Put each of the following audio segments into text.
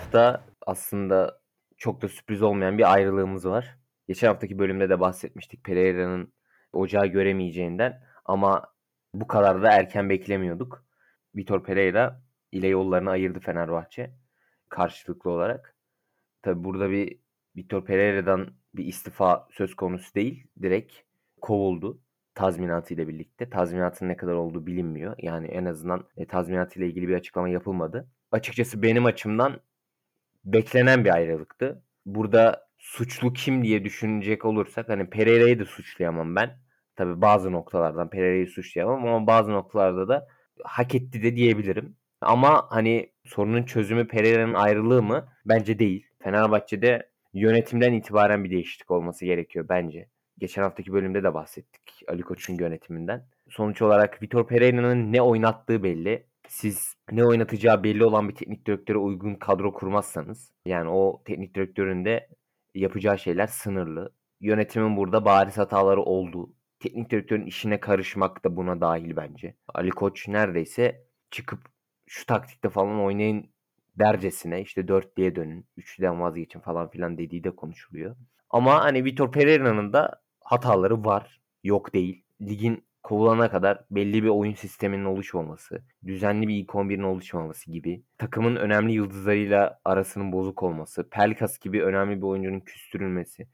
Hafta aslında çok da sürpriz olmayan bir ayrılığımız var. Geçen haftaki bölümde de bahsetmiştik Pereira'nın ocağı göremeyeceğinden ama bu kadar da erken beklemiyorduk. Vitor Pereira ile yollarını ayırdı Fenerbahçe karşılıklı olarak. Tabi burada bir Vitor Pereira'dan bir istifa söz konusu değil. Direkt kovuldu tazminatı ile birlikte. Tazminatın ne kadar olduğu bilinmiyor. Yani en azından e, tazminatı ile ilgili bir açıklama yapılmadı. Açıkçası benim açımdan beklenen bir ayrılıktı. Burada suçlu kim diye düşünecek olursak hani Pereira'yı da suçlayamam ben. Tabi bazı noktalardan Pereira'yı suçlayamam ama bazı noktalarda da hak etti de diyebilirim. Ama hani sorunun çözümü Pereira'nın ayrılığı mı? Bence değil. Fenerbahçe'de yönetimden itibaren bir değişiklik olması gerekiyor bence. Geçen haftaki bölümde de bahsettik Ali Koç'un yönetiminden. Sonuç olarak Vitor Pereira'nın ne oynattığı belli. Siz ne oynatacağı belli olan bir teknik direktöre uygun kadro kurmazsanız yani o teknik direktörün de yapacağı şeyler sınırlı. Yönetimin burada bariz hataları oldu. Teknik direktörün işine karışmak da buna dahil bence. Ali Koç neredeyse çıkıp şu taktikte falan oynayın dercesine işte 4 diye dönün, 3'den vazgeçin falan filan dediği de konuşuluyor. Ama hani Vitor Pereira'nın da hataları var. Yok değil. Ligin kovulana kadar belli bir oyun sisteminin oluşmaması, düzenli bir ilk 11'in oluşmaması gibi, takımın önemli yıldızlarıyla arasının bozuk olması, Pelkas gibi önemli bir oyuncunun küstürülmesi,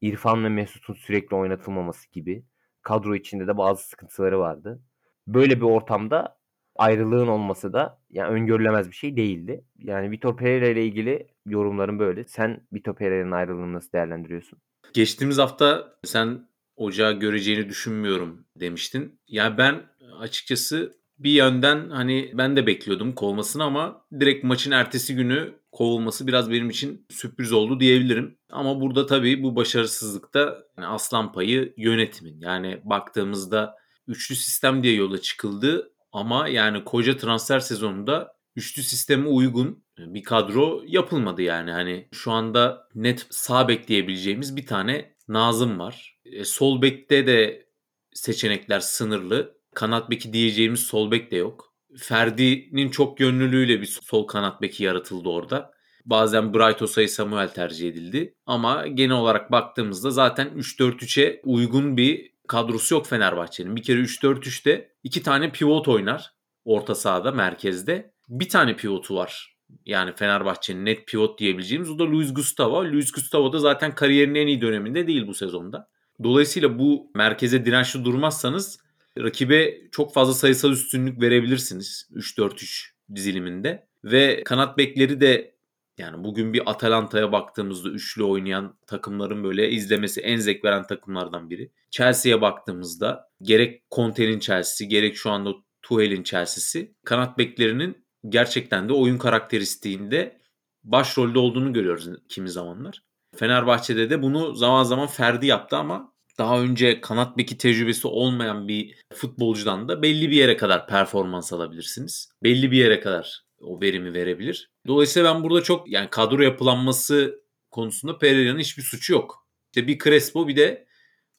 İrfan ve Mesut'un sürekli oynatılmaması gibi kadro içinde de bazı sıkıntıları vardı. Böyle bir ortamda ayrılığın olması da yani öngörülemez bir şey değildi. Yani Vitor Pereira ile ilgili yorumlarım böyle. Sen Vitor Pereira'nın ayrılığını nasıl değerlendiriyorsun? Geçtiğimiz hafta sen ocağı göreceğini düşünmüyorum demiştin. Yani ben açıkçası bir yönden hani ben de bekliyordum kovmasını ama direkt maçın ertesi günü kovulması biraz benim için sürpriz oldu diyebilirim. Ama burada tabii bu başarısızlıkta yani aslan payı yönetimin. Yani baktığımızda üçlü sistem diye yola çıkıldı ama yani koca transfer sezonunda üçlü sisteme uygun bir kadro yapılmadı yani. Hani şu anda net sağ bek diyebileceğimiz bir tane Nazım var. E, sol bekte de seçenekler sınırlı. Kanat beki diyeceğimiz sol bek de yok. Ferdi'nin çok yönlülüğüyle bir sol kanat beki yaratıldı orada. Bazen Bright Osay Samuel tercih edildi. Ama genel olarak baktığımızda zaten 3-4-3'e uygun bir kadrosu yok Fenerbahçe'nin. Bir kere 3-4-3'te iki tane pivot oynar orta sahada, merkezde. Bir tane pivotu var. Yani Fenerbahçe'nin net pivot diyebileceğimiz o da Luis Gustavo. Luis Gustavo da zaten kariyerinin en iyi döneminde değil bu sezonda. Dolayısıyla bu merkeze dirençli durmazsanız rakibe çok fazla sayısal üstünlük verebilirsiniz 3-4-3 diziliminde. Ve kanat bekleri de yani bugün bir Atalanta'ya baktığımızda üçlü oynayan takımların böyle izlemesi en zevk veren takımlardan biri. Chelsea'ye baktığımızda gerek Conte'nin Chelsea'si gerek şu anda Tuchel'in Chelsea'si kanat beklerinin gerçekten de oyun karakteristiğinde başrolde olduğunu görüyoruz kimi zamanlar. Fenerbahçe'de de bunu zaman zaman Ferdi yaptı ama daha önce kanat beki tecrübesi olmayan bir futbolcudan da belli bir yere kadar performans alabilirsiniz. Belli bir yere kadar o verimi verebilir. Dolayısıyla ben burada çok yani kadro yapılanması konusunda Pereira'nın hiçbir suçu yok. İşte bir Crespo bir de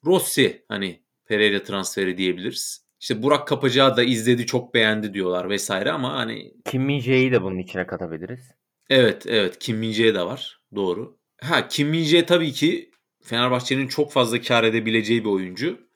Rossi hani Pereira transferi diyebiliriz. İşte Burak Kapacağı da izledi çok beğendi diyorlar vesaire ama hani Kim Min de bunun içine katabiliriz. Evet evet Kim Min de var doğru. Ha Kim Min tabii ki Fenerbahçe'nin çok fazla kar edebileceği bir oyuncu.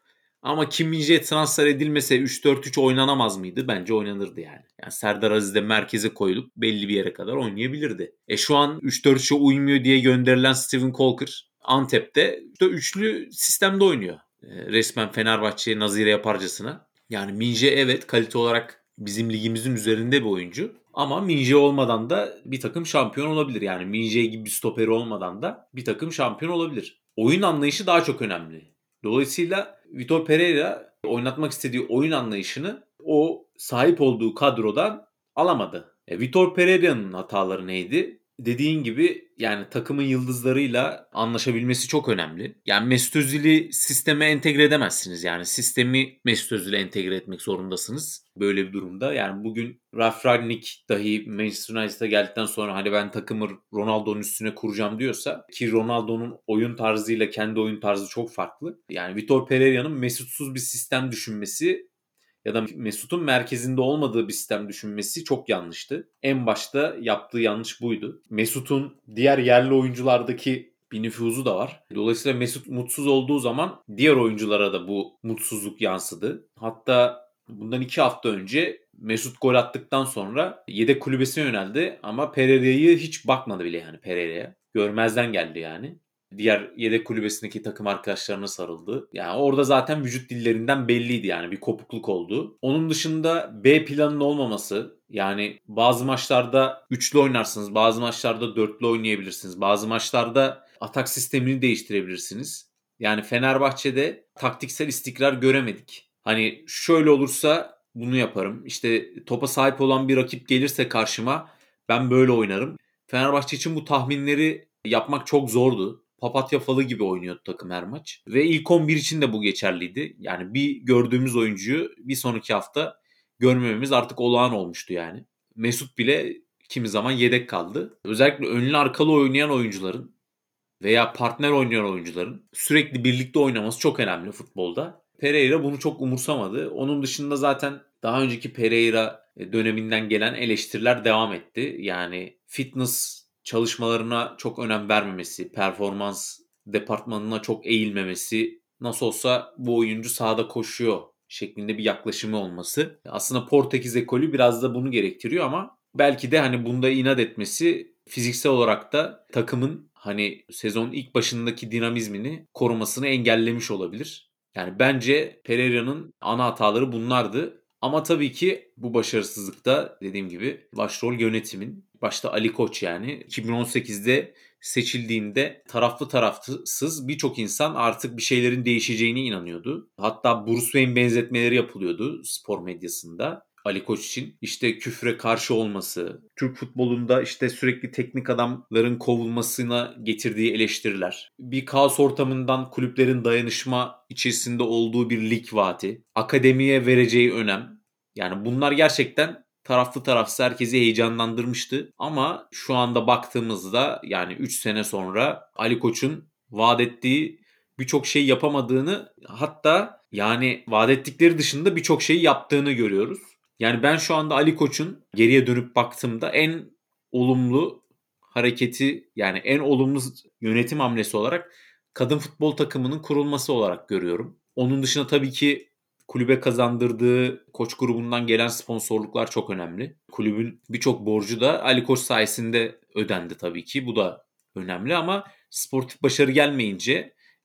Ama Kim Min transfer edilmese 3-4-3 oynanamaz mıydı? Bence oynanırdı yani. Yani Serdar Aziz de merkeze koyulup belli bir yere kadar oynayabilirdi. E şu an 3-4-3'e uymuyor diye gönderilen Steven Colker Antep'te üçlü sistemde oynuyor. E, resmen Fenerbahçe'ye nazire yaparcasına. Yani Minje evet kalite olarak bizim ligimizin üzerinde bir oyuncu. Ama Minje olmadan da bir takım şampiyon olabilir. Yani Minje gibi bir stoperi olmadan da bir takım şampiyon olabilir. Oyun anlayışı daha çok önemli. Dolayısıyla Vitor Pereira oynatmak istediği oyun anlayışını o sahip olduğu kadrodan alamadı. E, Vitor Pereira'nın hataları neydi? Dediğin gibi yani takımın yıldızlarıyla anlaşabilmesi çok önemli. Yani Mesut Özil'i sisteme entegre edemezsiniz. Yani sistemi Mesut Özil'e entegre etmek zorundasınız. Böyle bir durumda. Yani bugün Ralf Rangnick dahi Manchester United'a geldikten sonra hani ben takımı Ronaldo'nun üstüne kuracağım diyorsa ki Ronaldo'nun oyun tarzıyla kendi oyun tarzı çok farklı. Yani Vitor Pereira'nın Mesut'suz bir sistem düşünmesi ya da Mesut'un merkezinde olmadığı bir sistem düşünmesi çok yanlıştı. En başta yaptığı yanlış buydu. Mesut'un diğer yerli oyunculardaki bir nüfuzu da var. Dolayısıyla Mesut mutsuz olduğu zaman diğer oyunculara da bu mutsuzluk yansıdı. Hatta bundan iki hafta önce Mesut gol attıktan sonra yedek kulübesine yöneldi ama Pereira'yı hiç bakmadı bile yani Pereira'ya. Görmezden geldi yani diğer yedek kulübesindeki takım arkadaşlarına sarıldı. Yani orada zaten vücut dillerinden belliydi yani bir kopukluk oldu. Onun dışında B planının olmaması yani bazı maçlarda üçlü oynarsınız, bazı maçlarda dörtlü oynayabilirsiniz, bazı maçlarda atak sistemini değiştirebilirsiniz. Yani Fenerbahçe'de taktiksel istikrar göremedik. Hani şöyle olursa bunu yaparım. İşte topa sahip olan bir rakip gelirse karşıma ben böyle oynarım. Fenerbahçe için bu tahminleri yapmak çok zordu papatya falı gibi oynuyordu takım her maç. Ve ilk 11 için de bu geçerliydi. Yani bir gördüğümüz oyuncuyu bir sonraki hafta görmememiz artık olağan olmuştu yani. Mesut bile kimi zaman yedek kaldı. Özellikle önlü arkalı oynayan oyuncuların veya partner oynayan oyuncuların sürekli birlikte oynaması çok önemli futbolda. Pereira bunu çok umursamadı. Onun dışında zaten daha önceki Pereira döneminden gelen eleştiriler devam etti. Yani fitness çalışmalarına çok önem vermemesi, performans departmanına çok eğilmemesi, nasıl olsa bu oyuncu sahada koşuyor şeklinde bir yaklaşımı olması. Aslında Portekiz ekolü biraz da bunu gerektiriyor ama belki de hani bunda inat etmesi fiziksel olarak da takımın hani sezon ilk başındaki dinamizmini korumasını engellemiş olabilir. Yani bence Pereira'nın ana hataları bunlardı. Ama tabii ki bu başarısızlıkta dediğim gibi başrol yönetimin başta Ali Koç yani 2018'de seçildiğinde taraflı tarafsız birçok insan artık bir şeylerin değişeceğine inanıyordu. Hatta Bruce Wayne benzetmeleri yapılıyordu spor medyasında. Ali Koç için işte küfre karşı olması, Türk futbolunda işte sürekli teknik adamların kovulmasına getirdiği eleştiriler, bir kaos ortamından kulüplerin dayanışma içerisinde olduğu bir lig vaati, akademiye vereceği önem. Yani bunlar gerçekten taraflı tarafsız herkesi heyecanlandırmıştı. Ama şu anda baktığımızda yani 3 sene sonra Ali Koç'un vaat ettiği birçok şey yapamadığını hatta yani vaat ettikleri dışında birçok şeyi yaptığını görüyoruz. Yani ben şu anda Ali Koç'un geriye dönüp baktığımda en olumlu hareketi yani en olumlu yönetim hamlesi olarak kadın futbol takımının kurulması olarak görüyorum. Onun dışında tabii ki kulübe kazandırdığı koç grubundan gelen sponsorluklar çok önemli. Kulübün birçok borcu da Ali Koç sayesinde ödendi tabii ki. Bu da önemli ama sportif başarı gelmeyince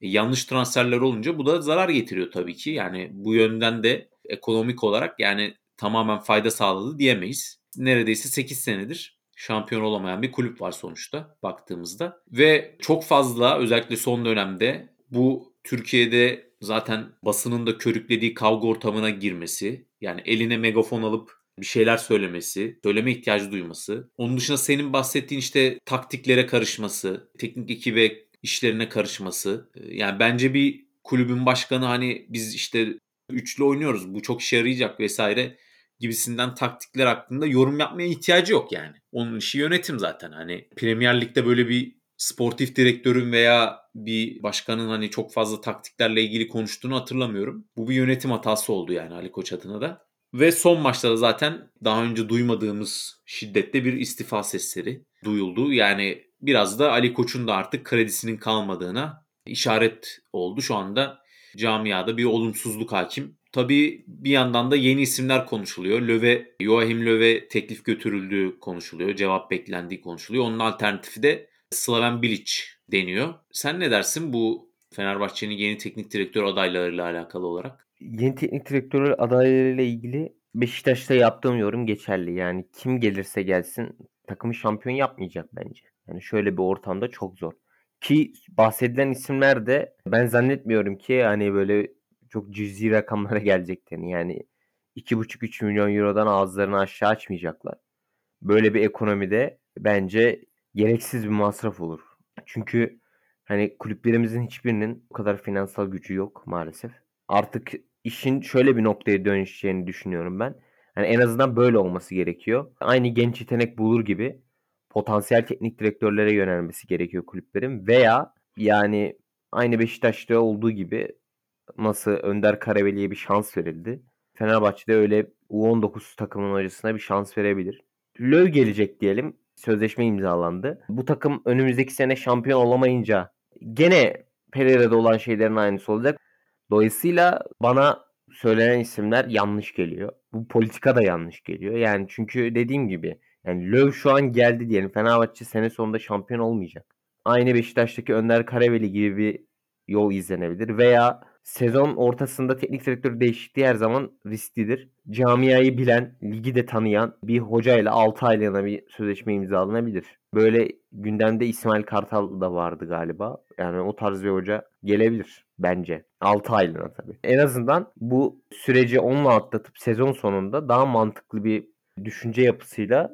e, yanlış transferler olunca bu da zarar getiriyor tabii ki. Yani bu yönden de ekonomik olarak yani tamamen fayda sağladı diyemeyiz. Neredeyse 8 senedir şampiyon olamayan bir kulüp var sonuçta baktığımızda. Ve çok fazla özellikle son dönemde bu Türkiye'de zaten basının da körüklediği kavga ortamına girmesi, yani eline megafon alıp bir şeyler söylemesi, söyleme ihtiyacı duyması. Onun dışında senin bahsettiğin işte taktiklere karışması, teknik ekibe işlerine karışması. Yani bence bir kulübün başkanı hani biz işte üçlü oynuyoruz bu çok işe yarayacak vesaire gibisinden taktikler hakkında yorum yapmaya ihtiyacı yok yani. Onun işi yönetim zaten. Hani Premier Lig'de böyle bir sportif direktörün veya bir başkanın hani çok fazla taktiklerle ilgili konuştuğunu hatırlamıyorum. Bu bir yönetim hatası oldu yani Ali Koç adına da. Ve son maçta da zaten daha önce duymadığımız şiddette bir istifa sesleri duyuldu. Yani biraz da Ali Koç'un da artık kredisinin kalmadığına işaret oldu. Şu anda camiada bir olumsuzluk hakim. Tabii bir yandan da yeni isimler konuşuluyor. Löve, Joachim Löve teklif götürüldüğü konuşuluyor. Cevap beklendiği konuşuluyor. Onun alternatifi de Slaven Bilic deniyor. Sen ne dersin bu Fenerbahçe'nin yeni teknik direktör adaylarıyla alakalı olarak? Yeni teknik direktör adaylarıyla ilgili Beşiktaş'ta yaptığım yorum geçerli. Yani kim gelirse gelsin takımı şampiyon yapmayacak bence. Yani şöyle bir ortamda çok zor. Ki bahsedilen isimler de ben zannetmiyorum ki hani böyle çok cüzi rakamlara geleceklerini. Yani 2,5-3 milyon eurodan ağızlarını aşağı açmayacaklar. Böyle bir ekonomide bence gereksiz bir masraf olur. Çünkü hani kulüplerimizin hiçbirinin bu kadar finansal gücü yok maalesef. Artık işin şöyle bir noktaya dönüşeceğini düşünüyorum ben. Yani en azından böyle olması gerekiyor. Aynı genç yetenek bulur gibi potansiyel teknik direktörlere yönelmesi gerekiyor kulüplerin veya yani aynı Beşiktaş'ta olduğu gibi nasıl Önder Karaveli'ye bir şans verildi. Fenerbahçe'de öyle U19 takımının hocasına bir şans verebilir. Löw gelecek diyelim. Sözleşme imzalandı. Bu takım önümüzdeki sene şampiyon olamayınca gene Pereira'da olan şeylerin aynısı olacak. Dolayısıyla bana söylenen isimler yanlış geliyor. Bu politika da yanlış geliyor. Yani çünkü dediğim gibi yani Löw şu an geldi diyelim. Fenerbahçe sene sonunda şampiyon olmayacak. Aynı Beşiktaş'taki Önder Karaveli gibi bir yol izlenebilir. Veya sezon ortasında teknik direktör değişikliği her zaman risklidir. Camiayı bilen, ligi de tanıyan bir hocayla 6 aylığına bir sözleşme imzalanabilir. Böyle gündemde İsmail Kartal da vardı galiba. Yani o tarz bir hoca gelebilir bence. 6 aylığına tabii. En azından bu süreci onunla atlatıp sezon sonunda daha mantıklı bir düşünce yapısıyla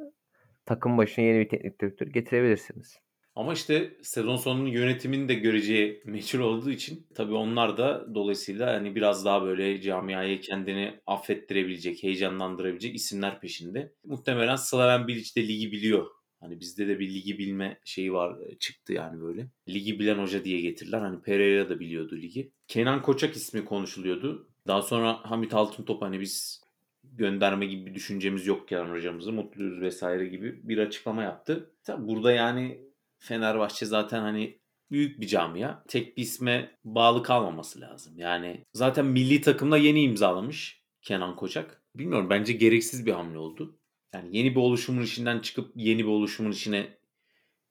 takım başına yeni bir teknik direktör getirebilirsiniz. Ama işte sezon sonunun yönetimini de göreceği meçhul olduğu için tabii onlar da dolayısıyla hani biraz daha böyle camiayı kendini affettirebilecek, heyecanlandırabilecek isimler peşinde. Muhtemelen Slaven Bilic de ligi biliyor. Hani bizde de bir ligi bilme şeyi var çıktı yani böyle. Ligi bilen hoca diye getirdiler. Hani Pereira da biliyordu ligi. Kenan Koçak ismi konuşuluyordu. Daha sonra Hamit Altıntop hani biz gönderme gibi bir düşüncemiz yok Kenan hocamızı mutluyuz vesaire gibi bir açıklama yaptı. Tabii burada yani Fenerbahçe zaten hani büyük bir camia. Tek bir isme bağlı kalmaması lazım. Yani zaten milli takımla yeni imzalamış Kenan Koçak. Bilmiyorum bence gereksiz bir hamle oldu. Yani yeni bir oluşumun içinden çıkıp yeni bir oluşumun içine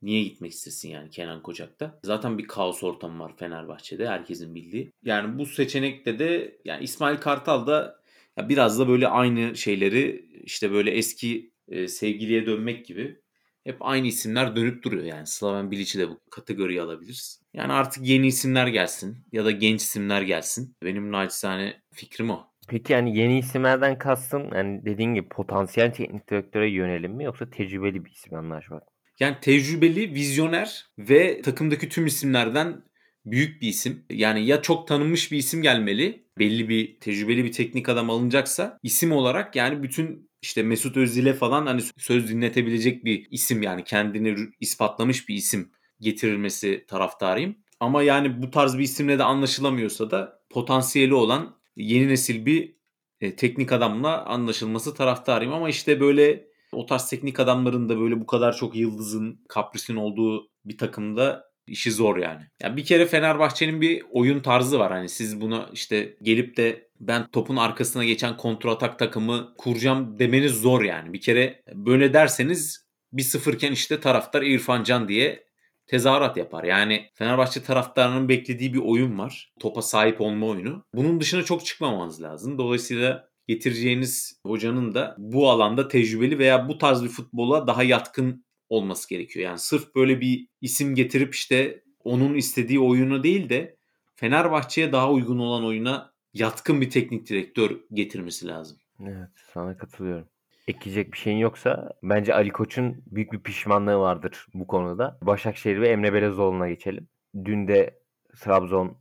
niye gitmek istesin yani Kenan Kocak'ta? Zaten bir kaos ortamı var Fenerbahçe'de herkesin bildiği. Yani bu seçenekte de yani İsmail Kartal da biraz da böyle aynı şeyleri işte böyle eski e, sevgiliye dönmek gibi hep aynı isimler dönüp duruyor. Yani Slaven Bilic'i de bu kategoriye alabiliriz. Yani artık yeni isimler gelsin ya da genç isimler gelsin. Benim naçizane fikrim o. Peki yani yeni isimlerden kastın yani dediğin gibi potansiyel teknik direktöre yönelim mi yoksa tecrübeli bir isim anlaşmak? Yani tecrübeli, vizyoner ve takımdaki tüm isimlerden büyük bir isim. Yani ya çok tanınmış bir isim gelmeli. Belli bir tecrübeli bir teknik adam alınacaksa isim olarak yani bütün işte Mesut Özil'e falan hani söz dinletebilecek bir isim yani kendini ispatlamış bir isim getirilmesi taraftarıyım. Ama yani bu tarz bir isimle de anlaşılamıyorsa da potansiyeli olan yeni nesil bir e, teknik adamla anlaşılması taraftarıyım. Ama işte böyle o tarz teknik adamların da böyle bu kadar çok yıldızın, kaprisin olduğu bir takımda işi zor yani. yani. Bir kere Fenerbahçe'nin bir oyun tarzı var. Hani siz buna işte gelip de ben topun arkasına geçen kontratak takımı kuracağım demeniz zor yani. Bir kere böyle derseniz bir sıfırken işte taraftar İrfan Can diye tezahürat yapar. Yani Fenerbahçe taraftarının beklediği bir oyun var. Topa sahip olma oyunu. Bunun dışına çok çıkmamanız lazım. Dolayısıyla getireceğiniz hocanın da bu alanda tecrübeli veya bu tarz bir futbola daha yatkın olması gerekiyor. Yani sırf böyle bir isim getirip işte onun istediği oyunu değil de Fenerbahçe'ye daha uygun olan oyuna yatkın bir teknik direktör getirmesi lazım. Evet sana katılıyorum. Ekleyecek bir şeyin yoksa bence Ali Koç'un büyük bir pişmanlığı vardır bu konuda. Başakşehir ve Emre Belezoğlu'na geçelim. Dün de Trabzon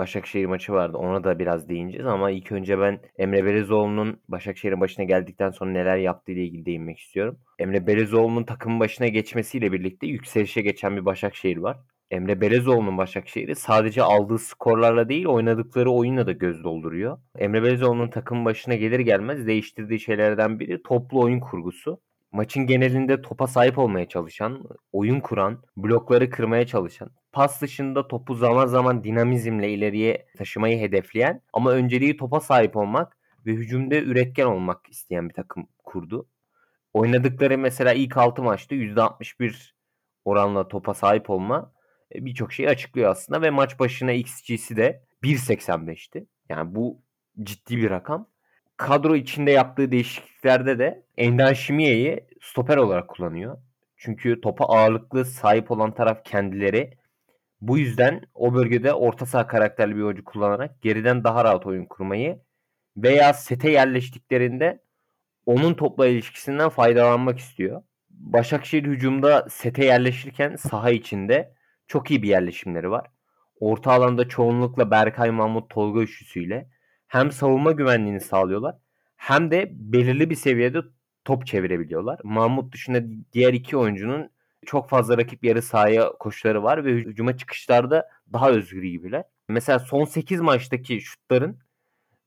Başakşehir maçı vardı. Ona da biraz değineceğiz ama ilk önce ben Emre Belezoğlu'nun Başakşehir'in başına geldikten sonra neler yaptığı ile ilgili değinmek istiyorum. Emre Belezoğlu'nun takımın başına geçmesiyle birlikte yükselişe geçen bir Başakşehir var. Emre Belezoğlu'nun Başakşehir'i sadece aldığı skorlarla değil oynadıkları oyunla da göz dolduruyor. Emre Belezoğlu'nun takım başına gelir gelmez değiştirdiği şeylerden biri toplu oyun kurgusu. Maçın genelinde topa sahip olmaya çalışan, oyun kuran, blokları kırmaya çalışan, pas dışında topu zaman zaman dinamizmle ileriye taşımayı hedefleyen ama önceliği topa sahip olmak ve hücumda üretken olmak isteyen bir takım kurdu. Oynadıkları mesela ilk 6 maçta %61 oranla topa sahip olma e, birçok şeyi açıklıyor aslında ve maç başına XG'si de 1.85'ti. Yani bu ciddi bir rakam. Kadro içinde yaptığı değişikliklerde de Ender Şimiye'yi stoper olarak kullanıyor. Çünkü topa ağırlıklı sahip olan taraf kendileri. Bu yüzden o bölgede orta saha karakterli bir oyuncu kullanarak geriden daha rahat oyun kurmayı veya sete yerleştiklerinde onun topla ilişkisinden faydalanmak istiyor. Başakşehir hücumda sete yerleşirken saha içinde çok iyi bir yerleşimleri var. Orta alanda çoğunlukla Berkay Mahmut Tolga üçlüsüyle hem savunma güvenliğini sağlıyorlar hem de belirli bir seviyede top çevirebiliyorlar. Mahmut dışında diğer iki oyuncunun çok fazla rakip yarı sahaya koşuları var ve hücuma çıkışlarda daha özgür gibiler. Mesela son 8 maçtaki şutların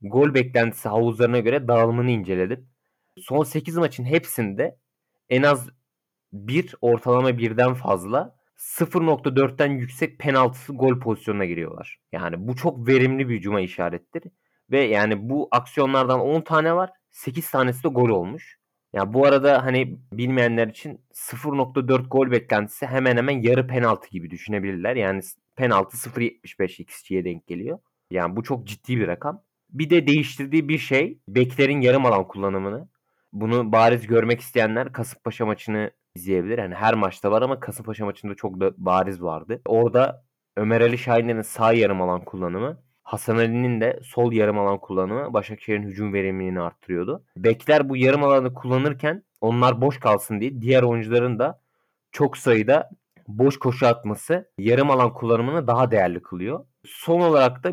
gol beklentisi havuzlarına göre dağılımını inceledim. Son 8 maçın hepsinde en az 1 ortalama 1'den fazla 0.4'ten yüksek penaltısı gol pozisyonuna giriyorlar. Yani bu çok verimli bir hücuma işarettir. Ve yani bu aksiyonlardan 10 tane var. 8 tanesi de gol olmuş. Yani bu arada hani bilmeyenler için 0.4 gol beklentisi hemen hemen yarı penaltı gibi düşünebilirler. Yani penaltı 0.75 xG'ye denk geliyor. Yani bu çok ciddi bir rakam. Bir de değiştirdiği bir şey beklerin yarım alan kullanımını. Bunu bariz görmek isteyenler Kasımpaşa maçını izleyebilir. Yani her maçta var ama Kasımpaşa maçında çok da bariz vardı. Orada Ömer Ali Şahinler'in sağ yarım alan kullanımı, Hasan Ali'nin de sol yarım alan kullanımı Başakşehir'in hücum verimliliğini arttırıyordu. Bekler bu yarım alanı kullanırken onlar boş kalsın diye diğer oyuncuların da çok sayıda boş koşu atması yarım alan kullanımını daha değerli kılıyor. Son olarak da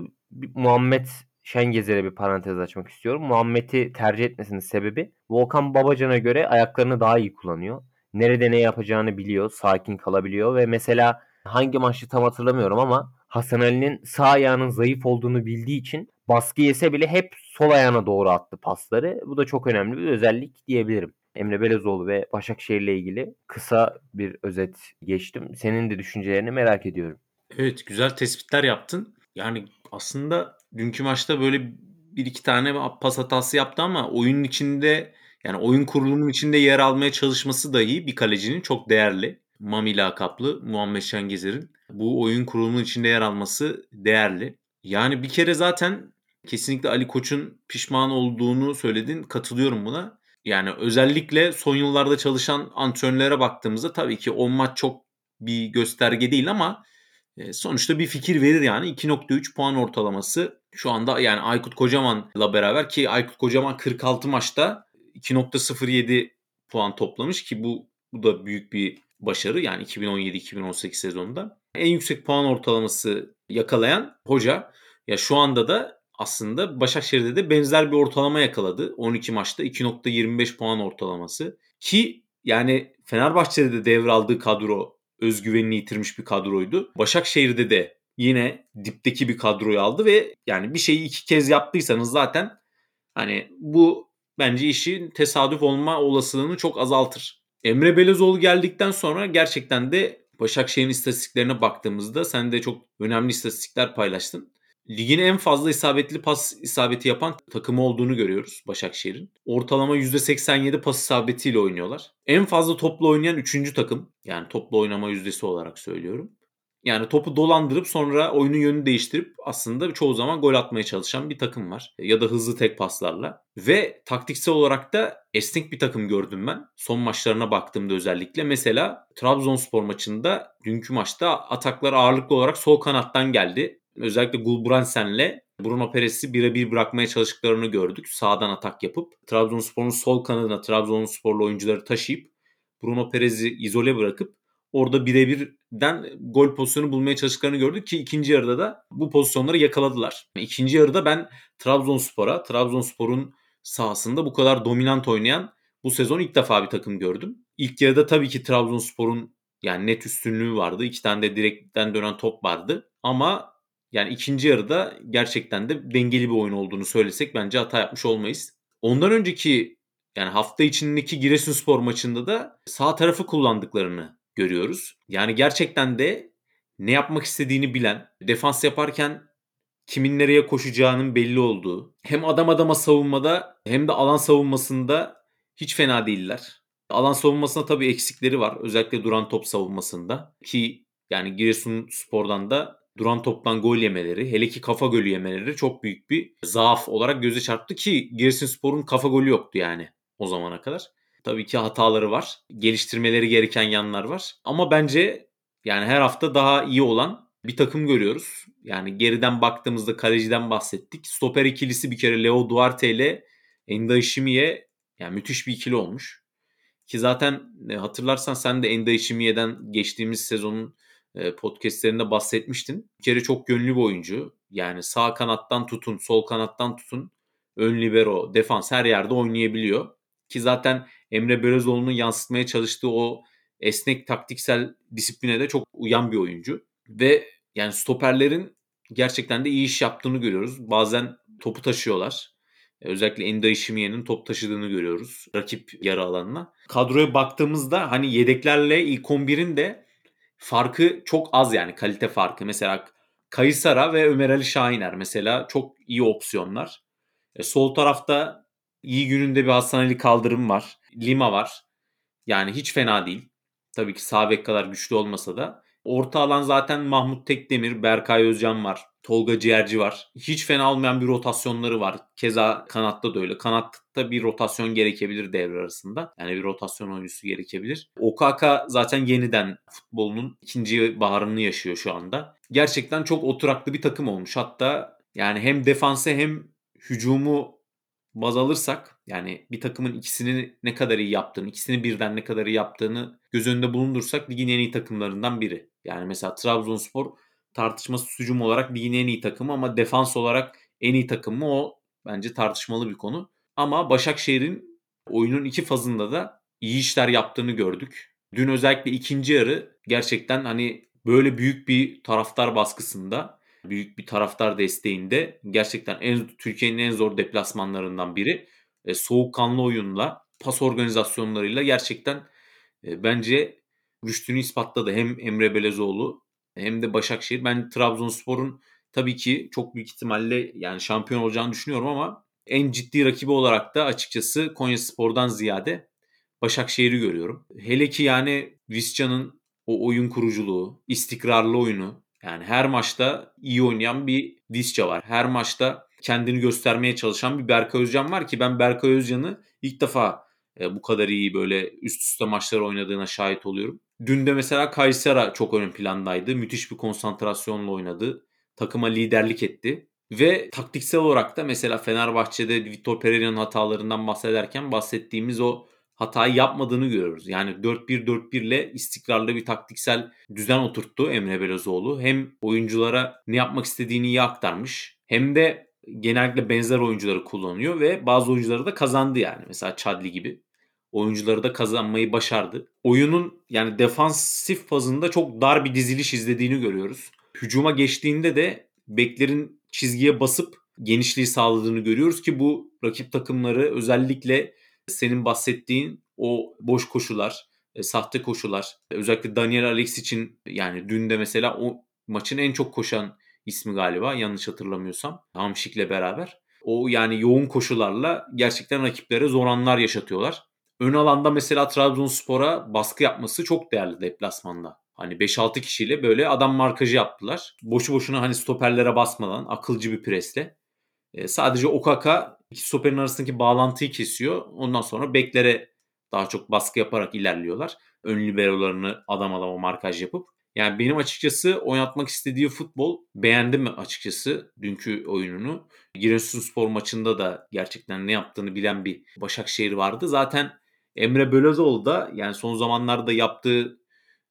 Muhammed Şengezer'e bir parantez açmak istiyorum. Muhammed'i tercih etmesinin sebebi Volkan Babacan'a göre ayaklarını daha iyi kullanıyor. Nerede ne yapacağını biliyor, sakin kalabiliyor ve mesela hangi maçta tam hatırlamıyorum ama Hasan Ali'nin sağ ayağının zayıf olduğunu bildiği için baskı yese bile hep sol ayağına doğru attı pasları. Bu da çok önemli bir özellik diyebilirim. Emre Belezoğlu ve Başakşehir ile ilgili kısa bir özet geçtim. Senin de düşüncelerini merak ediyorum. Evet güzel tespitler yaptın. Yani aslında dünkü maçta böyle bir iki tane pas hatası yaptı ama oyunun içinde yani oyun kurulumunun içinde yer almaya çalışması dahi bir kalecinin çok değerli. Mami lakaplı Muhammed Şengezer'in bu oyun kurulumunun içinde yer alması değerli. Yani bir kere zaten kesinlikle Ali Koç'un pişman olduğunu söyledin. Katılıyorum buna. Yani özellikle son yıllarda çalışan antrenörlere baktığımızda tabii ki 10 maç çok bir gösterge değil ama e, sonuçta bir fikir verir yani 2.3 puan ortalaması şu anda yani Aykut Kocaman'la beraber ki Aykut Kocaman 46 maçta 2.07 puan toplamış ki bu bu da büyük bir başarı yani 2017-2018 sezonunda. En yüksek puan ortalaması yakalayan hoca ya şu anda da aslında Başakşehir'de de benzer bir ortalama yakaladı. 12 maçta 2.25 puan ortalaması ki yani Fenerbahçe'de de devraldığı kadro özgüvenini yitirmiş bir kadroydu. Başakşehir'de de yine dipteki bir kadroyu aldı ve yani bir şeyi iki kez yaptıysanız zaten hani bu bence işin tesadüf olma olasılığını çok azaltır. Emre Belezoğlu geldikten sonra gerçekten de Başakşehir'in istatistiklerine baktığımızda sen de çok önemli istatistikler paylaştın. Ligin en fazla isabetli pas isabeti yapan takımı olduğunu görüyoruz Başakşehir'in. Ortalama %87 pas isabetiyle oynuyorlar. En fazla toplu oynayan 3. takım. Yani toplu oynama yüzdesi olarak söylüyorum. Yani topu dolandırıp sonra oyunun yönünü değiştirip aslında çoğu zaman gol atmaya çalışan bir takım var. Ya da hızlı tek paslarla. Ve taktiksel olarak da esnek bir takım gördüm ben. Son maçlarına baktığımda özellikle. Mesela Trabzonspor maçında dünkü maçta ataklar ağırlıklı olarak sol kanattan geldi özellikle Gulbrandsen'le Bruno Peres'i birebir bırakmaya çalıştıklarını gördük. Sağdan atak yapıp Trabzonspor'un sol kanadına Trabzonsporlu oyuncuları taşıyıp Bruno Perez'i izole bırakıp orada birebirden gol pozisyonu bulmaya çalıştıklarını gördük ki ikinci yarıda da bu pozisyonları yakaladılar. İkinci yarıda ben Trabzonspor'a, Trabzonspor'un sahasında bu kadar dominant oynayan bu sezon ilk defa bir takım gördüm. İlk yarıda tabii ki Trabzonspor'un yani net üstünlüğü vardı. İki tane de direkten dönen top vardı. Ama yani ikinci yarıda gerçekten de dengeli bir oyun olduğunu söylesek bence hata yapmış olmayız. Ondan önceki yani hafta içindeki Giresunspor maçında da sağ tarafı kullandıklarını görüyoruz. Yani gerçekten de ne yapmak istediğini bilen, defans yaparken kimin nereye koşacağının belli olduğu, hem adam adama savunmada hem de alan savunmasında hiç fena değiller. Alan savunmasında tabii eksikleri var. Özellikle duran top savunmasında ki yani Giresun Spor'dan da duran toptan gol yemeleri, hele ki kafa golü yemeleri çok büyük bir zaaf olarak göze çarptı ki Giresunspor'un kafa golü yoktu yani o zamana kadar. Tabii ki hataları var. Geliştirmeleri gereken yanlar var. Ama bence yani her hafta daha iyi olan bir takım görüyoruz. Yani geriden baktığımızda kaleciden bahsettik. Stoper ikilisi bir kere Leo Duarte ile Enda Ishimiye yani müthiş bir ikili olmuş. Ki zaten e, hatırlarsan sen de Enda Ishimiye'den geçtiğimiz sezonun podcastlerinde bahsetmiştin. Bir kere çok gönüllü bir oyuncu. Yani sağ kanattan tutun, sol kanattan tutun, ön libero, defans her yerde oynayabiliyor. Ki zaten Emre Belözoğlu'nun yansıtmaya çalıştığı o esnek taktiksel disipline de çok uyan bir oyuncu. Ve yani stoperlerin gerçekten de iyi iş yaptığını görüyoruz. Bazen topu taşıyorlar. Özellikle Enda Ishimiye'nin top taşıdığını görüyoruz rakip yarı alanına. Kadroya baktığımızda hani yedeklerle ilk 11'in de farkı çok az yani kalite farkı. Mesela Kayısara ve Ömer Ali Şahiner mesela çok iyi opsiyonlar. E, sol tarafta iyi gününde bir Hasan Ali Kaldırım var. Lima var. Yani hiç fena değil. Tabii ki sağ bek kadar güçlü olmasa da. Orta alan zaten Mahmut Tekdemir, Berkay Özcan var. Tolga Ciğerci var. Hiç fena olmayan bir rotasyonları var. Keza kanatta da öyle. Kanatta bir rotasyon gerekebilir devre arasında. Yani bir rotasyon oyuncusu gerekebilir. Okaka zaten yeniden futbolunun ikinci baharını yaşıyor şu anda. Gerçekten çok oturaklı bir takım olmuş. Hatta yani hem defansı hem hücumu baz alırsak yani bir takımın ikisini ne kadar iyi yaptığını, ikisini birden ne kadar iyi yaptığını göz önünde bulundursak ligin en iyi takımlarından biri. Yani mesela Trabzonspor tartışması hücum olarak ligin en iyi takımı ama defans olarak en iyi takımı o bence tartışmalı bir konu. Ama Başakşehir'in oyunun iki fazında da iyi işler yaptığını gördük. Dün özellikle ikinci yarı gerçekten hani böyle büyük bir taraftar baskısında, büyük bir taraftar desteğinde gerçekten en Türkiye'nin en zor deplasmanlarından biri. E, soğukkanlı oyunla, pas organizasyonlarıyla gerçekten e, bence rüştünü ispatladı. Hem Emre Belezoğlu hem de Başakşehir. Ben Trabzonspor'un tabii ki çok büyük ihtimalle yani şampiyon olacağını düşünüyorum ama en ciddi rakibi olarak da açıkçası Konyaspor'dan ziyade Başakşehir'i görüyorum. Hele ki yani Visca'nın o oyun kuruculuğu, istikrarlı oyunu yani her maçta iyi oynayan bir Visca var. Her maçta kendini göstermeye çalışan bir Berkay Özcan var ki ben Berkay Özcan'ı ilk defa e, bu kadar iyi böyle üst üste maçlar oynadığına şahit oluyorum. Dün de mesela Kaysera çok ön plandaydı. Müthiş bir konsantrasyonla oynadı. Takıma liderlik etti. Ve taktiksel olarak da mesela Fenerbahçe'de Vitor Pereira'nın hatalarından bahsederken bahsettiğimiz o hatayı yapmadığını görüyoruz. Yani 4-1-4-1 ile istikrarlı bir taktiksel düzen oturttu Emre Belözoğlu. Hem oyunculara ne yapmak istediğini iyi aktarmış hem de genellikle benzer oyuncuları kullanıyor ve bazı oyuncuları da kazandı yani. Mesela Chadli gibi oyuncuları da kazanmayı başardı. Oyunun yani defansif fazında çok dar bir diziliş izlediğini görüyoruz. Hücuma geçtiğinde de beklerin çizgiye basıp genişliği sağladığını görüyoruz ki bu rakip takımları özellikle senin bahsettiğin o boş koşular, e, sahte koşular, özellikle Daniel Alex için yani dün de mesela o maçın en çok koşan ismi galiba yanlış hatırlamıyorsam Hamşik'le beraber. O yani yoğun koşularla gerçekten rakiplere zor anlar yaşatıyorlar. Ön alanda mesela Trabzonspor'a baskı yapması çok değerli deplasmanda. Hani 5-6 kişiyle böyle adam markajı yaptılar. Boşu boşuna hani stoperlere basmadan akılcı bir presle. E, sadece Okaka iki stoperin arasındaki bağlantıyı kesiyor. Ondan sonra beklere daha çok baskı yaparak ilerliyorlar. Ön liberolarını adam adama markaj yapıp. Yani benim açıkçası oynatmak istediği futbol beğendim açıkçası dünkü oyununu. Giresunspor maçında da gerçekten ne yaptığını bilen bir Başakşehir vardı. Zaten Emre Belözoğlu da yani son zamanlarda yaptığı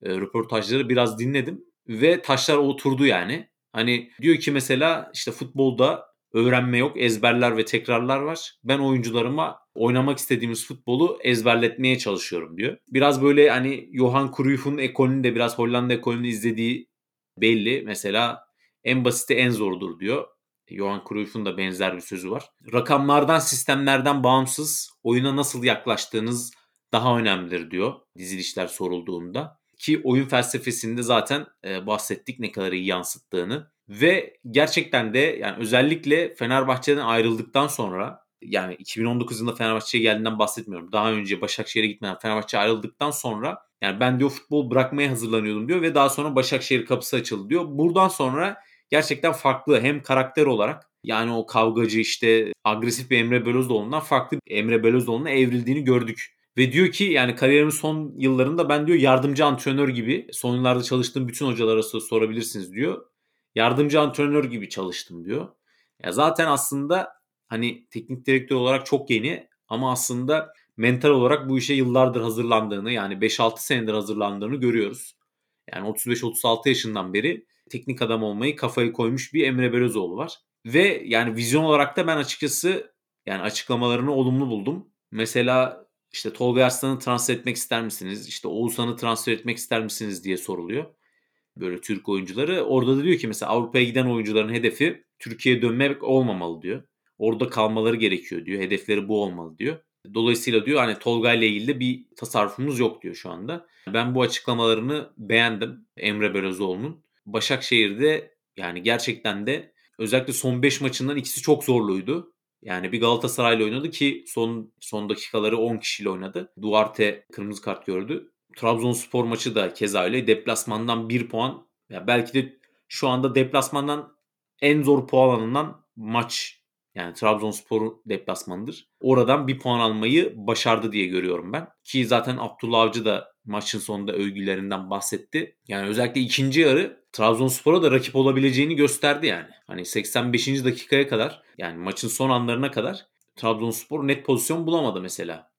e, röportajları biraz dinledim ve taşlar oturdu yani. Hani diyor ki mesela işte futbolda öğrenme yok, ezberler ve tekrarlar var. Ben oyuncularıma oynamak istediğimiz futbolu ezberletmeye çalışıyorum diyor. Biraz böyle hani Johan Cruyff'un ekolünü de biraz Hollanda ekolünü izlediği belli. Mesela en basiti en zordur diyor. Johan Cruyff'un da benzer bir sözü var. Rakamlardan, sistemlerden bağımsız oyuna nasıl yaklaştığınız daha önemlidir diyor dizilişler sorulduğunda. Ki oyun felsefesinde zaten e, bahsettik ne kadar iyi yansıttığını. Ve gerçekten de yani özellikle Fenerbahçe'den ayrıldıktan sonra yani 2019 yılında Fenerbahçe'ye geldiğinden bahsetmiyorum. Daha önce Başakşehir'e gitmeden Fenerbahçe ayrıldıktan sonra yani ben diyor futbol bırakmaya hazırlanıyordum diyor ve daha sonra Başakşehir kapısı açıldı diyor. Buradan sonra gerçekten farklı hem karakter olarak yani o kavgacı işte agresif bir Emre Belözoğlu'ndan farklı bir Emre Belözoğlu'na evrildiğini gördük. Ve diyor ki yani kariyerimin son yıllarında ben diyor yardımcı antrenör gibi son yıllarda çalıştığım bütün hocalara sorabilirsiniz diyor. Yardımcı antrenör gibi çalıştım diyor. Ya zaten aslında hani teknik direktör olarak çok yeni ama aslında mental olarak bu işe yıllardır hazırlandığını yani 5-6 senedir hazırlandığını görüyoruz. Yani 35-36 yaşından beri teknik adam olmayı kafayı koymuş bir Emre Belözoğlu var. Ve yani vizyon olarak da ben açıkçası yani açıklamalarını olumlu buldum. Mesela işte Tolga Arslan'ı transfer etmek ister misiniz? İşte Oğuzhan'ı transfer etmek ister misiniz diye soruluyor. Böyle Türk oyuncuları. Orada da diyor ki mesela Avrupa'ya giden oyuncuların hedefi Türkiye'ye dönmek olmamalı diyor. orada kalmaları gerekiyor diyor. Hedefleri bu olmalı diyor. Dolayısıyla diyor hani Tolga ile ilgili de bir tasarrufumuz yok diyor şu anda. Ben bu açıklamalarını beğendim Emre Belözoğlu'nun. Başakşehir'de yani gerçekten de özellikle son 5 maçından ikisi çok zorluydu. Yani bir Galatasaray'la oynadı ki son son dakikaları 10 kişiyle oynadı. Duarte kırmızı kart gördü. Trabzonspor maçı da keza öyle. Deplasmandan 1 puan. Ya belki de şu anda deplasmandan en zor puan alınan maç. Yani Trabzonspor deplasmanıdır. Oradan bir puan almayı başardı diye görüyorum ben. Ki zaten Abdullah Avcı da maçın sonunda övgülerinden bahsetti. Yani özellikle ikinci yarı Trabzonspor'a da rakip olabileceğini gösterdi yani. Hani 85. dakikaya kadar yani maçın son anlarına kadar Trabzonspor net pozisyon bulamadı mesela.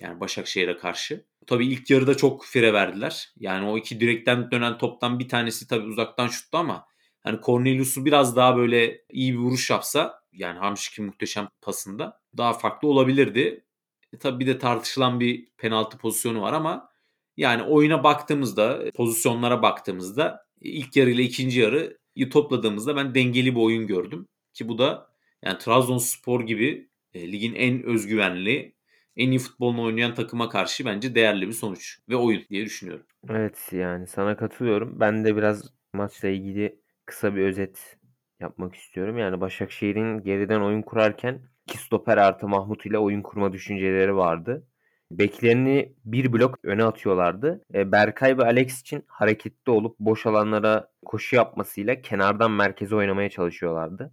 Yani Başakşehir'e karşı. Tabii ilk yarıda çok fire verdiler. Yani o iki direkten dönen toptan bir tanesi tabii uzaktan şuttu ama hani Cornelius'u biraz daha böyle iyi bir vuruş yapsa yani Hamşik'in muhteşem pasında daha farklı olabilirdi. E tabii bir de tartışılan bir penaltı pozisyonu var ama yani oyuna baktığımızda, pozisyonlara baktığımızda ilk yarı ile ikinci yarıyı topladığımızda ben dengeli bir oyun gördüm. Ki bu da yani Trabzonspor gibi e, ligin en özgüvenli, en iyi futbolunu oynayan takıma karşı bence değerli bir sonuç ve oyun diye düşünüyorum. Evet yani sana katılıyorum. Ben de biraz maçla ilgili kısa bir özet yapmak istiyorum. Yani Başakşehir'in geriden oyun kurarken iki stoper artı Mahmut ile oyun kurma düşünceleri vardı. Beklerini bir blok öne atıyorlardı. E, Berkay ve Alex için hareketli olup boş alanlara koşu yapmasıyla kenardan merkeze oynamaya çalışıyorlardı.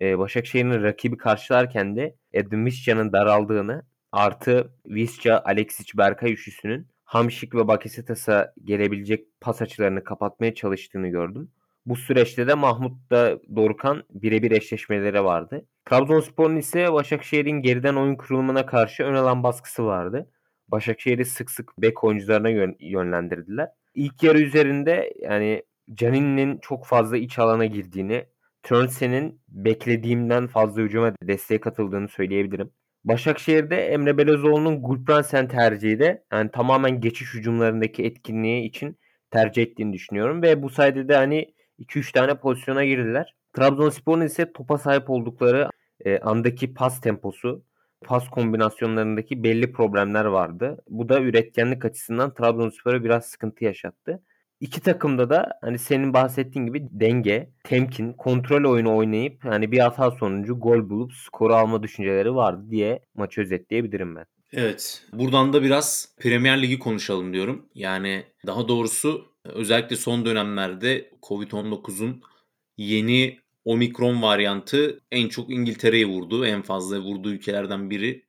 E, Başakşehir'in rakibi karşılarken de Edin Visca'nın daraldığını artı Visca, Alexic, Berkay üçlüsünün Hamşik ve Bakasetas'a gelebilecek pas açılarını kapatmaya çalıştığını gördüm. Bu süreçte de Mahmut'la Dorukhan birebir eşleşmeleri vardı. Trabzonspor'un ise Başakşehir'in geriden oyun kurulumuna karşı ön alan baskısı vardı. Başakşehir'i sık sık bek oyuncularına yön- yönlendirdiler. İlk yarı üzerinde yani Canin'in çok fazla iç alana girdiğini, Turnsen'in beklediğimden fazla hücuma desteğe katıldığını söyleyebilirim. Başakşehir'de Emre Belözoğlu'nun Gulbrandsen tercihi de yani tamamen geçiş hücumlarındaki etkinliği için tercih ettiğini düşünüyorum ve bu sayede de hani 2-3 tane pozisyona girdiler. Trabzonspor'un ise topa sahip oldukları e, andaki pas temposu, pas kombinasyonlarındaki belli problemler vardı. Bu da üretkenlik açısından Trabzonspor'a biraz sıkıntı yaşattı. İki takımda da hani senin bahsettiğin gibi denge, temkin, kontrol oyunu oynayıp hani bir hata sonucu gol bulup skoru alma düşünceleri vardı diye maçı özetleyebilirim ben. Evet. Buradan da biraz Premier Ligi konuşalım diyorum. Yani daha doğrusu özellikle son dönemlerde Covid-19'un yeni omikron varyantı en çok İngiltere'yi vurdu. En fazla vurduğu ülkelerden biri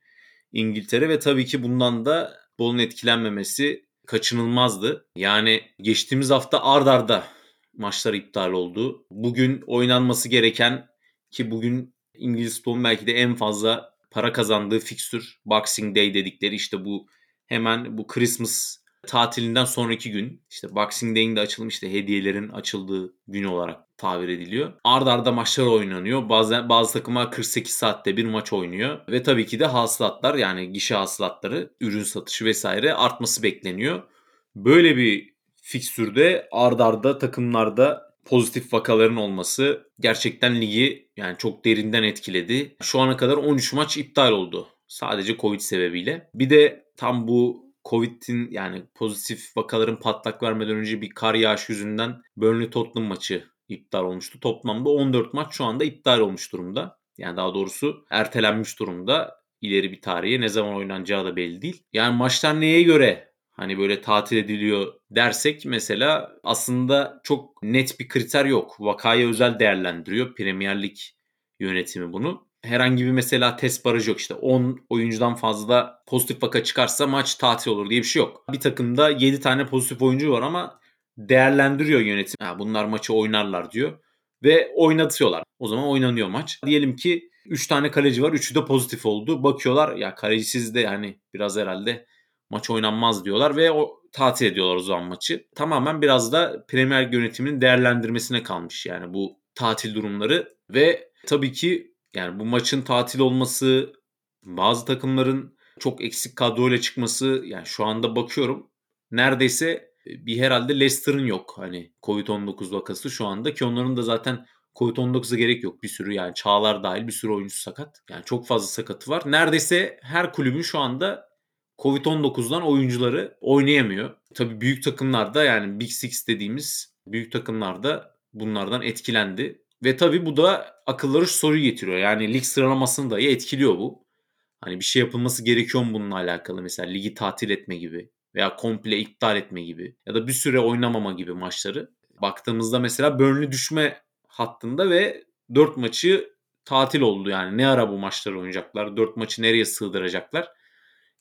İngiltere ve tabii ki bundan da bolun etkilenmemesi kaçınılmazdı. Yani geçtiğimiz hafta ard arda maçlar iptal oldu. Bugün oynanması gereken ki bugün İngiliz futbolun belki de en fazla para kazandığı fikstür Boxing Day dedikleri işte bu hemen bu Christmas tatilinden sonraki gün işte Boxing Day'in de açılmış işte hediyelerin açıldığı gün olarak tabir ediliyor. Arda arda maçlar oynanıyor. Bazen bazı takımlar 48 saatte bir maç oynuyor ve tabii ki de hasılatlar yani gişe hasılatları, ürün satışı vesaire artması bekleniyor. Böyle bir fikstürde arda arda takımlarda pozitif vakaların olması gerçekten ligi yani çok derinden etkiledi. Şu ana kadar 13 maç iptal oldu. Sadece Covid sebebiyle. Bir de tam bu Covid'in yani pozitif vakaların patlak vermeden önce bir kar yağış yüzünden Burnley Tottenham maçı iptal olmuştu. Toplamda 14 maç şu anda iptal olmuş durumda. Yani daha doğrusu ertelenmiş durumda. İleri bir tarihe ne zaman oynanacağı da belli değil. Yani maçlar neye göre hani böyle tatil ediliyor dersek mesela aslında çok net bir kriter yok. Vakaya özel değerlendiriyor Premier Lig yönetimi bunu. Herhangi bir mesela test barajı yok işte 10 oyuncudan fazla pozitif vaka çıkarsa maç tatil olur diye bir şey yok. Bir takımda 7 tane pozitif oyuncu var ama değerlendiriyor yönetim. Ha, bunlar maçı oynarlar diyor ve oynatıyorlar. O zaman oynanıyor maç. Diyelim ki 3 tane kaleci var. 3'ü de pozitif oldu. Bakıyorlar ya kalecisiz de yani biraz herhalde maç oynanmaz diyorlar ve o tatil ediyorlar o zaman maçı. Tamamen biraz da Premier yönetiminin değerlendirmesine kalmış yani bu tatil durumları ve tabii ki yani bu maçın tatil olması, bazı takımların çok eksik kadroyla çıkması yani şu anda bakıyorum neredeyse bir herhalde Leicester'ın yok hani Covid-19 vakası şu anda ki onların da zaten Covid-19'a gerek yok. Bir sürü yani Çağlar dahil bir sürü oyuncu sakat. Yani çok fazla sakatı var. Neredeyse her kulübün şu anda Covid-19'dan oyuncuları oynayamıyor. Tabii büyük takımlarda yani Big Six dediğimiz büyük takımlarda bunlardan etkilendi. Ve tabii bu da akılları şu soruyu getiriyor. Yani lig sıralamasını dahi etkiliyor bu. Hani bir şey yapılması gerekiyor mu bununla alakalı? Mesela ligi tatil etme gibi veya komple iptal etme gibi ya da bir süre oynamama gibi maçları. Baktığımızda mesela Burnley düşme hattında ve 4 maçı tatil oldu yani. Ne ara bu maçları oynayacaklar? 4 maçı nereye sığdıracaklar?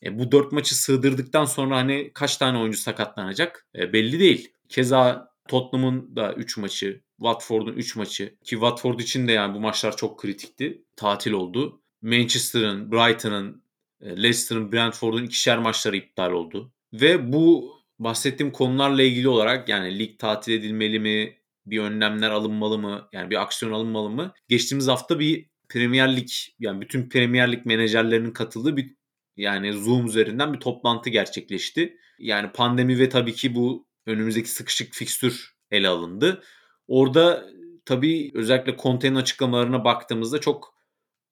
E, bu 4 maçı sığdırdıktan sonra hani kaç tane oyuncu sakatlanacak? E, belli değil. Keza Tottenham'ın da 3 maçı, Watford'un 3 maçı ki Watford için de yani bu maçlar çok kritikti. Tatil oldu. Manchester'ın, Brighton'ın, e, Leicester'ın, Brentford'un ikişer maçları iptal oldu. Ve bu bahsettiğim konularla ilgili olarak yani lig tatil edilmeli mi, bir önlemler alınmalı mı, yani bir aksiyon alınmalı mı? Geçtiğimiz hafta bir Premier Lig yani bütün Premier Lig menajerlerinin katıldığı bir yani Zoom üzerinden bir toplantı gerçekleşti. Yani pandemi ve tabii ki bu önümüzdeki sıkışık fikstür ele alındı. Orada tabii özellikle Conte'nin açıklamalarına baktığımızda çok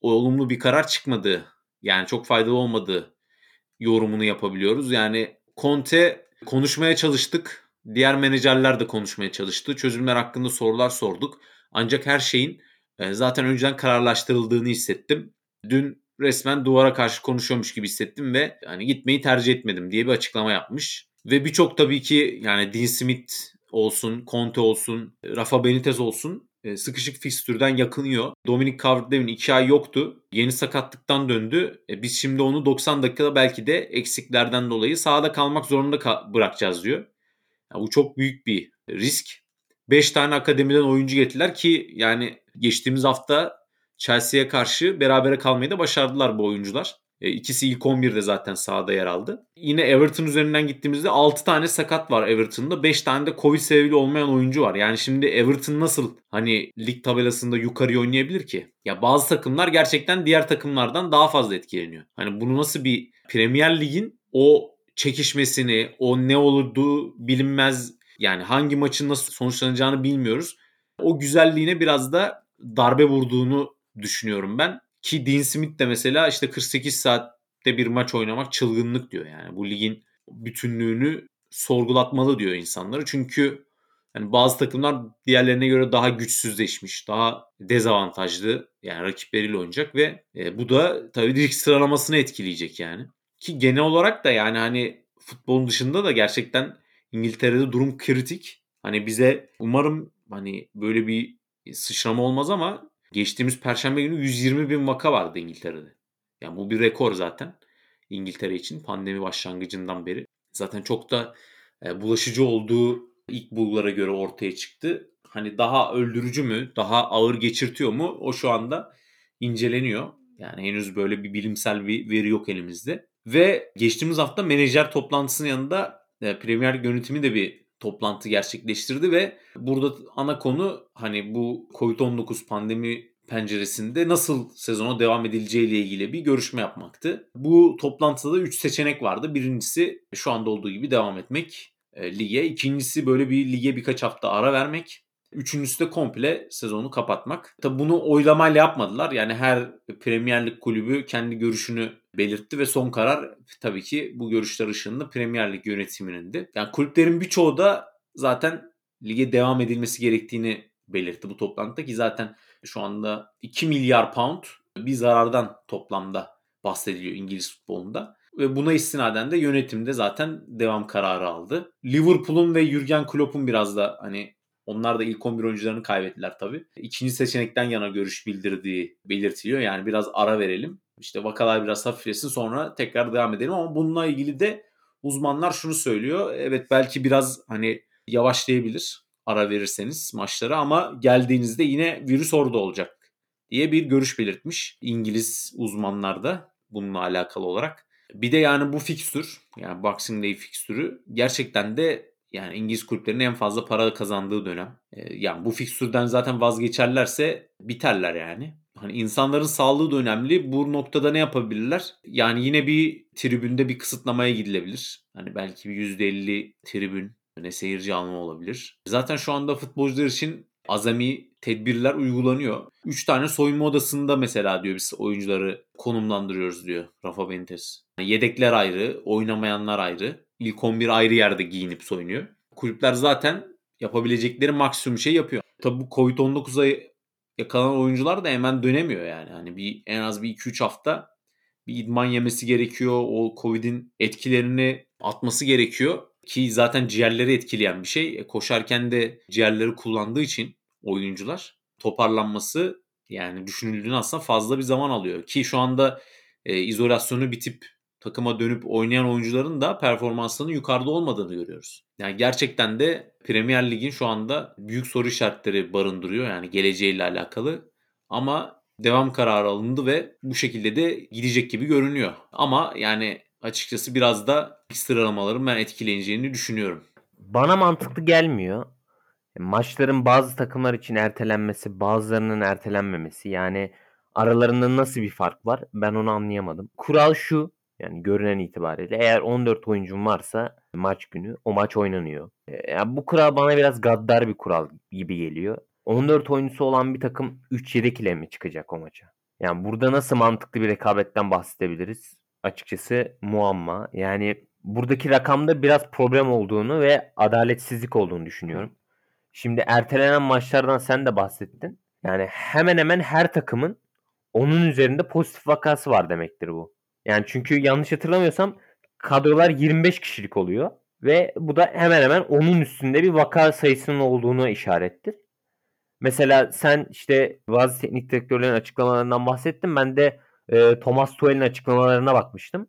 olumlu bir karar çıkmadı. Yani çok faydalı olmadığı yorumunu yapabiliyoruz. Yani Conte konuşmaya çalıştık. Diğer menajerler de konuşmaya çalıştı. Çözümler hakkında sorular sorduk. Ancak her şeyin e, zaten önceden kararlaştırıldığını hissettim. Dün resmen duvara karşı konuşuyormuş gibi hissettim ve hani gitmeyi tercih etmedim diye bir açıklama yapmış. Ve birçok tabii ki yani Dean Smith olsun, Conte olsun, Rafa Benitez olsun e, sıkışık fikstürden yakınıyor. Dominic Calvert-Lewin 2 ay yoktu. Yeni sakatlıktan döndü. E, biz şimdi onu 90 dakikada belki de eksiklerden dolayı sahada kalmak zorunda ka- bırakacağız diyor. Yani bu çok büyük bir risk. 5 tane akademiden oyuncu getirdiler ki yani geçtiğimiz hafta Chelsea'ye karşı berabere kalmayı da başardılar bu oyuncular. E, ikisi ilk 11'de zaten sahada yer aldı. Yine Everton üzerinden gittiğimizde 6 tane sakat var Everton'da. 5 tane de Covid sebebiyle olmayan oyuncu var. Yani şimdi Everton nasıl hani lig tabelasında yukarı oynayabilir ki? Ya bazı takımlar gerçekten diğer takımlardan daha fazla etkileniyor. Hani bunu nasıl bir Premier Lig'in o çekişmesini, o ne olurdu bilinmez yani hangi maçın nasıl sonuçlanacağını bilmiyoruz. O güzelliğine biraz da darbe vurduğunu düşünüyorum ben. Ki Dean Smith de mesela işte 48 saatte bir maç oynamak çılgınlık diyor yani. Bu ligin bütünlüğünü sorgulatmalı diyor insanları. Çünkü yani bazı takımlar diğerlerine göre daha güçsüzleşmiş, daha dezavantajlı yani rakipleriyle oynayacak ve e, bu da tabii lig sıralamasını etkileyecek yani. Ki genel olarak da yani hani futbolun dışında da gerçekten İngiltere'de durum kritik. Hani bize umarım hani böyle bir sıçrama olmaz ama geçtiğimiz perşembe günü 120 bin vaka vardı İngiltere'de. Yani bu bir rekor zaten İngiltere için pandemi başlangıcından beri. Zaten çok da e, bulaşıcı olduğu ilk bulgulara göre ortaya çıktı. Hani daha öldürücü mü, daha ağır geçirtiyor mu o şu anda inceleniyor. Yani henüz böyle bir bilimsel bir veri yok elimizde. Ve geçtiğimiz hafta menajer toplantısının yanında e, Premier yönetimi de bir toplantı gerçekleştirdi ve burada ana konu hani bu Covid-19 pandemi penceresinde nasıl sezona devam edileceğiyle ilgili bir görüşme yapmaktı. Bu toplantıda da 3 seçenek vardı. Birincisi şu anda olduğu gibi devam etmek e, lige. İkincisi böyle bir lige birkaç hafta ara vermek. Üçüncüsü de komple sezonu kapatmak. Tabi bunu oylamayla yapmadılar. Yani her Premier Lig kulübü kendi görüşünü belirtti ve son karar tabii ki bu görüşler ışığında Premier Lig yönetiminin de. Yani kulüplerin birçoğu da zaten lige devam edilmesi gerektiğini belirtti bu toplantıda ki zaten şu anda 2 milyar pound bir zarardan toplamda bahsediliyor İngiliz futbolunda. Ve buna istinaden de yönetimde zaten devam kararı aldı. Liverpool'un ve Jurgen Klopp'un biraz da hani onlar da ilk 11 oyuncularını kaybettiler tabii. İkinci seçenekten yana görüş bildirdiği belirtiliyor. Yani biraz ara verelim. İşte vakalar biraz hafiflesin sonra tekrar devam edelim ama bununla ilgili de uzmanlar şunu söylüyor. Evet belki biraz hani yavaşlayabilir ara verirseniz maçlara ama geldiğinizde yine virüs orada olacak diye bir görüş belirtmiş İngiliz uzmanlar da bununla alakalı olarak. Bir de yani bu fikstür yani Boxing Day fikstürü gerçekten de yani İngiliz kulüplerinin en fazla para kazandığı dönem. Yani bu fikstürden zaten vazgeçerlerse biterler yani. Hani insanların sağlığı da önemli. Bu noktada ne yapabilirler? Yani yine bir tribünde bir kısıtlamaya gidilebilir. Hani belki bir %50 tribün ne seyirci alma olabilir. Zaten şu anda futbolcular için azami tedbirler uygulanıyor. 3 tane soyunma odasında mesela diyor biz oyuncuları konumlandırıyoruz diyor Rafa Benitez. Yedekler ayrı, oynamayanlar ayrı. İlk 11 ayrı yerde giyinip soyunuyor. Kulüpler zaten yapabilecekleri maksimum şey yapıyor. Tabi bu Covid-19'a yakalanan oyuncular da hemen dönemiyor yani. Hani bir en az bir 2-3 hafta bir idman yemesi gerekiyor. O Covid'in etkilerini atması gerekiyor. Ki zaten ciğerleri etkileyen bir şey. E, koşarken de ciğerleri kullandığı için oyuncular toparlanması yani düşünüldüğünde aslında fazla bir zaman alıyor. Ki şu anda e, izolasyonu bitip takıma dönüp oynayan oyuncuların da performanslarının yukarıda olmadığını görüyoruz. Yani gerçekten de Premier Lig'in şu anda büyük soru işaretleri barındırıyor yani geleceğiyle alakalı. Ama devam kararı alındı ve bu şekilde de gidecek gibi görünüyor. Ama yani açıkçası biraz da sıralamaların ben etkileyeceğini düşünüyorum. Bana mantıklı gelmiyor. Maçların bazı takımlar için ertelenmesi, bazılarının ertelenmemesi yani aralarında nasıl bir fark var ben onu anlayamadım. Kural şu yani görünen itibariyle eğer 14 oyuncun varsa maç günü o maç oynanıyor. E, yani bu kural bana biraz gaddar bir kural gibi geliyor. 14 oyuncusu olan bir takım 3 yedek ile mi çıkacak o maça? Yani burada nasıl mantıklı bir rekabetten bahsedebiliriz? Açıkçası muamma. Yani buradaki rakamda biraz problem olduğunu ve adaletsizlik olduğunu düşünüyorum. Şimdi ertelenen maçlardan sen de bahsettin. Yani hemen hemen her takımın onun üzerinde pozitif vakası var demektir bu. Yani çünkü yanlış hatırlamıyorsam kadrolar 25 kişilik oluyor ve bu da hemen hemen onun üstünde bir vaka sayısının olduğunu işarettir. Mesela sen işte bazı teknik direktörlerin açıklamalarından bahsettin. Ben de e, Thomas Tuchel'in açıklamalarına bakmıştım.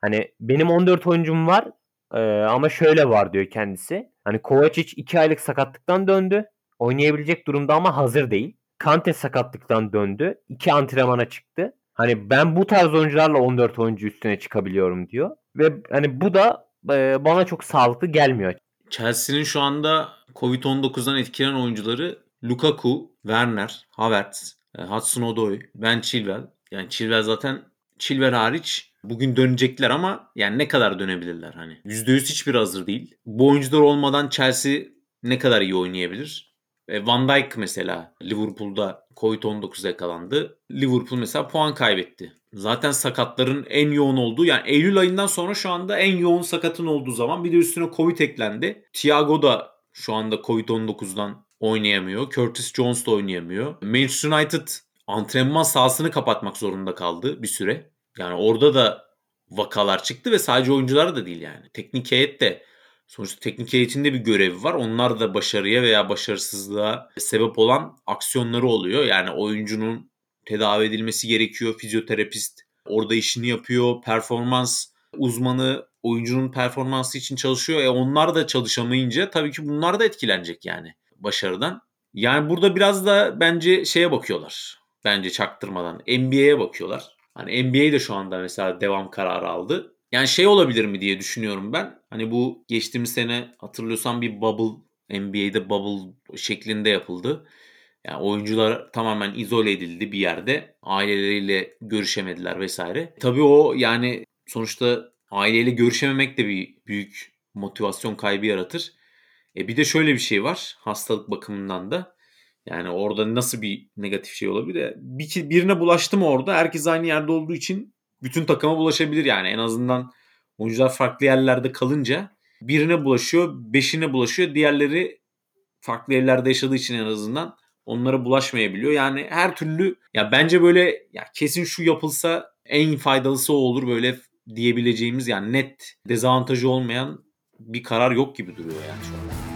Hani benim 14 oyuncum var e, ama şöyle var diyor kendisi. Hani Kovacic 2 aylık sakatlıktan döndü. Oynayabilecek durumda ama hazır değil. Kante sakatlıktan döndü. 2 antrenmana çıktı. Hani ben bu tarz oyuncularla 14 oyuncu üstüne çıkabiliyorum diyor. Ve hani bu da e, bana çok sağlıklı gelmiyor. Chelsea'nin şu anda Covid-19'dan etkilenen oyuncuları Lukaku, Werner, Havertz, e, Hudson Odoi, Ben Chilwell. Yani Chilwell zaten Chilwell hariç bugün dönecekler ama yani ne kadar dönebilirler hani. %100 hiçbir hazır değil. Bu oyuncular olmadan Chelsea ne kadar iyi oynayabilir? E, Van Dijk mesela Liverpool'da Covid-19 yakalandı. Liverpool mesela puan kaybetti. Zaten sakatların en yoğun olduğu yani Eylül ayından sonra şu anda en yoğun sakatın olduğu zaman bir de üstüne Covid eklendi. Thiago da şu anda Covid-19'dan oynayamıyor. Curtis Jones da oynayamıyor. Manchester United antrenman sahasını kapatmak zorunda kaldı bir süre. Yani orada da vakalar çıktı ve sadece oyuncular da değil yani. Teknik heyet de sonuçta teknik heyetin bir görevi var. Onlar da başarıya veya başarısızlığa sebep olan aksiyonları oluyor. Yani oyuncunun tedavi edilmesi gerekiyor. Fizyoterapist orada işini yapıyor. Performans uzmanı oyuncunun performansı için çalışıyor. E onlar da çalışamayınca tabii ki bunlar da etkilenecek yani başarıdan. Yani burada biraz da bence şeye bakıyorlar. Bence çaktırmadan. NBA'ye bakıyorlar. Hani NBA de şu anda mesela devam kararı aldı. Yani şey olabilir mi diye düşünüyorum ben. Hani bu geçtiğimiz sene hatırlıyorsan bir bubble NBA'de bubble şeklinde yapıldı. Yani oyuncular tamamen izole edildi bir yerde. Aileleriyle görüşemediler vesaire. Tabii o yani sonuçta aileyle görüşememek de bir büyük motivasyon kaybı yaratır. E bir de şöyle bir şey var hastalık bakımından da. Yani orada nasıl bir negatif şey olabilir? Bir, birine bulaştı mı orada herkes aynı yerde olduğu için bütün takıma bulaşabilir yani. En azından oyuncular farklı yerlerde kalınca birine bulaşıyor, beşine bulaşıyor. Diğerleri farklı yerlerde yaşadığı için en azından onlara bulaşmayabiliyor. Yani her türlü ya bence böyle ya kesin şu yapılsa en faydalısı o olur böyle diyebileceğimiz yani net dezavantajı olmayan bir karar yok gibi duruyor yani şu anda.